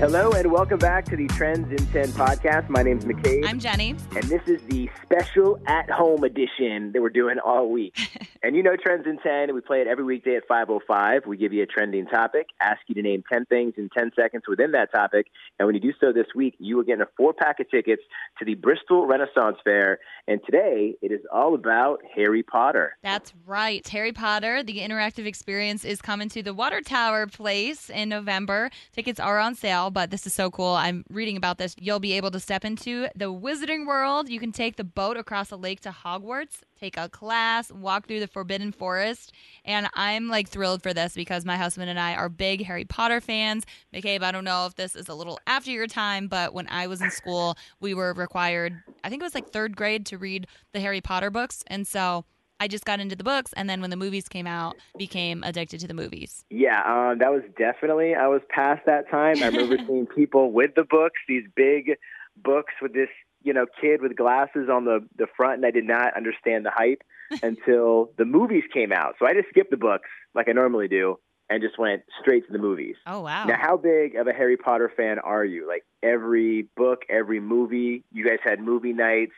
Hello and welcome back to the Trends in 10 podcast. My name's McCabe. I'm Jenny. And this is the special at home edition that we're doing all week. and you know Trends in 10, we play it every weekday at 5.05. We give you a trending topic, ask you to name 10 things in 10 seconds within that topic. And when you do so this week, you will get a four pack of tickets to the Bristol Renaissance Faire. And today it is all about Harry Potter. That's right. Harry Potter, the interactive experience, is coming to the Water Tower place in November. Tickets are on sale but this is so cool. I'm reading about this. You'll be able to step into the wizarding world. You can take the boat across the lake to Hogwarts, take a class, walk through the Forbidden Forest. And I'm like thrilled for this because my husband and I are big Harry Potter fans. McCabe, I don't know if this is a little after your time, but when I was in school, we were required, I think it was like third grade, to read the Harry Potter books. And so I just got into the books, and then when the movies came out, became addicted to the movies. Yeah, um, that was definitely I was past that time. I remember seeing people with the books, these big books with this you know kid with glasses on the the front, and I did not understand the hype until the movies came out. So I just skipped the books like I normally do. And just went straight to the movies. Oh wow! Now, how big of a Harry Potter fan are you? Like every book, every movie. You guys had movie nights,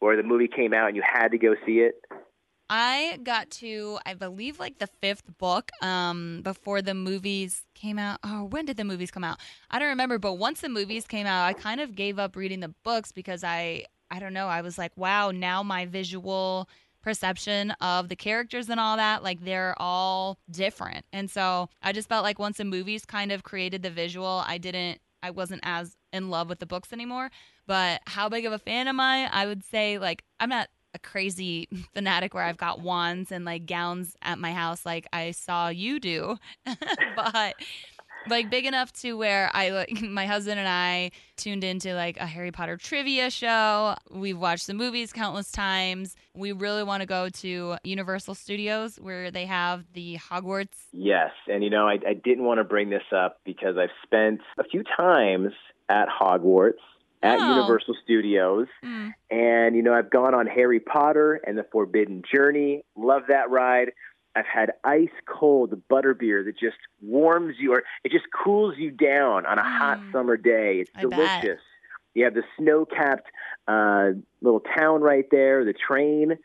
or the movie came out and you had to go see it. I got to, I believe, like the fifth book um, before the movies came out. Oh, when did the movies come out? I don't remember. But once the movies came out, I kind of gave up reading the books because I, I don't know. I was like, wow, now my visual perception of the characters and all that, like they're all different. And so I just felt like once the movies kind of created the visual, I didn't, I wasn't as in love with the books anymore. But how big of a fan am I? I would say, like, I'm not a crazy fanatic where I've got wands and like gowns at my house like I saw you do. but like big enough to where I like my husband and I tuned into like a Harry Potter trivia show. We've watched the movies countless times. We really want to go to Universal Studios where they have the Hogwarts. Yes, and you know I, I didn't want to bring this up because I've spent a few times at Hogwarts at oh. Universal Studios. Mm. And, you know, I've gone on Harry Potter and the Forbidden Journey. Love that ride. I've had ice cold butterbeer that just warms you or it just cools you down on a mm. hot summer day. It's I delicious. Bet. You have the snow capped uh, little town right there, the train,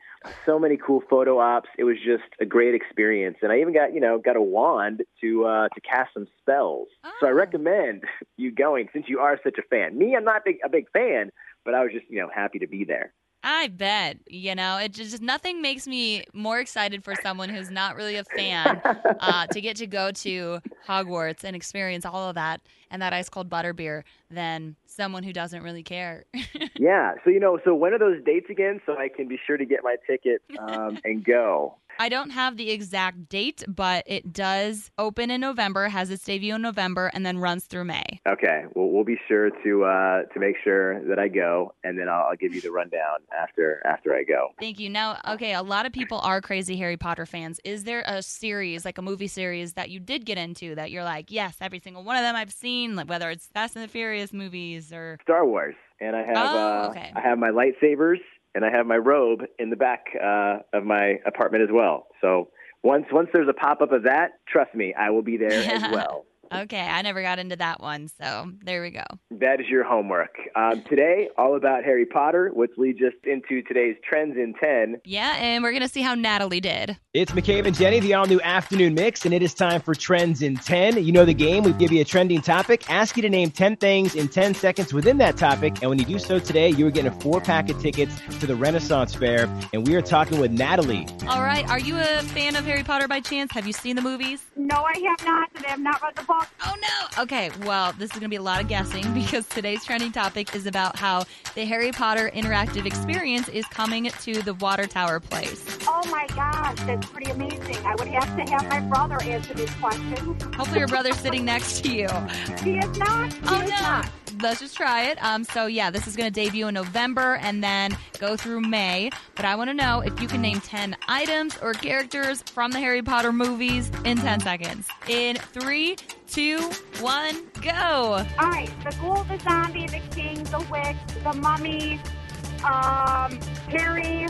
so many cool photo ops. It was just a great experience, and I even got you know got a wand to uh, to cast some spells. Oh. So I oh. recommend you going since you are such a fan. Me, I'm not big, a big fan, but I was just you know happy to be there. I bet. You know, it just nothing makes me more excited for someone who's not really a fan uh, to get to go to Hogwarts and experience all of that and that ice cold butterbeer than someone who doesn't really care. yeah. So, you know, so when are those dates again so I can be sure to get my ticket um, and go? I don't have the exact date, but it does open in November, has its debut in November, and then runs through May. Okay, well, we'll be sure to uh, to make sure that I go, and then I'll, I'll give you the rundown after after I go. Thank you. Now, okay, a lot of people are crazy Harry Potter fans. Is there a series, like a movie series, that you did get into that you're like, yes, every single one of them I've seen, like whether it's Fast and the Furious movies or Star Wars, and I have oh, uh, okay. I have my lightsabers and I have my robe in the back uh, of my apartment as well. So once once there's a pop up of that, trust me, I will be there as well. Okay, I never got into that one, so there we go. That is your homework. Um, today, all about Harry Potter, which leads us into today's Trends in 10. Yeah, and we're going to see how Natalie did. It's McCabe and Jenny, the all new afternoon mix, and it is time for Trends in 10. You know the game. We give you a trending topic, ask you to name 10 things in 10 seconds within that topic, and when you do so today, you are getting a four pack of tickets to the Renaissance Fair, and we are talking with Natalie. All right, are you a fan of Harry Potter by chance? Have you seen the movies? No, I have not, and I have not read the book. Oh no! Okay, well, this is going to be a lot of guessing because today's trending topic is about how the Harry Potter interactive experience is coming to the Water Tower place. Oh my gosh, that's pretty amazing. I would have to have my brother answer these questions. Hopefully, your brother's sitting next to you. He is not. He oh is no! Not. Let's just try it. Um, so yeah, this is going to debut in November and then go through May. But I want to know if you can name ten items or characters from the Harry Potter movies in ten seconds. In three, two, one, go. All right, the ghoul, the zombie, the king, the witch, the mummy, um, Harry,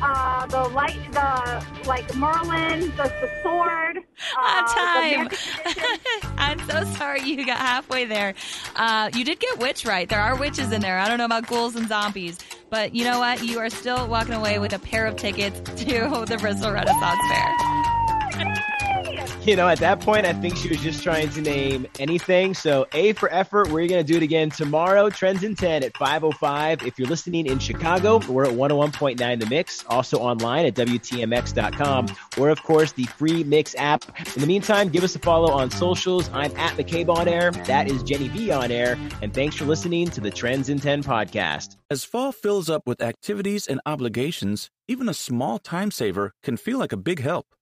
uh, the light, the like Merlin, the, the sword. Uh, time. magic I'm so sorry you got halfway there. Uh, you did get witch right. There are witches in there. I don't know about ghouls and zombies, but you know what? You are still walking away with a pair of tickets to the Bristol Renaissance Faire you know, at that point, I think she was just trying to name anything. So, A for effort. We're going to do it again tomorrow. Trends in 10 at 5.05. If you're listening in Chicago, we're at 101.9 The Mix. Also online at WTMX.com. Or, of course, the free Mix app. In the meantime, give us a follow on socials. I'm at McCabe on air. That is Jenny V on air. And thanks for listening to the Trends in 10 podcast. As fall fills up with activities and obligations, even a small time saver can feel like a big help.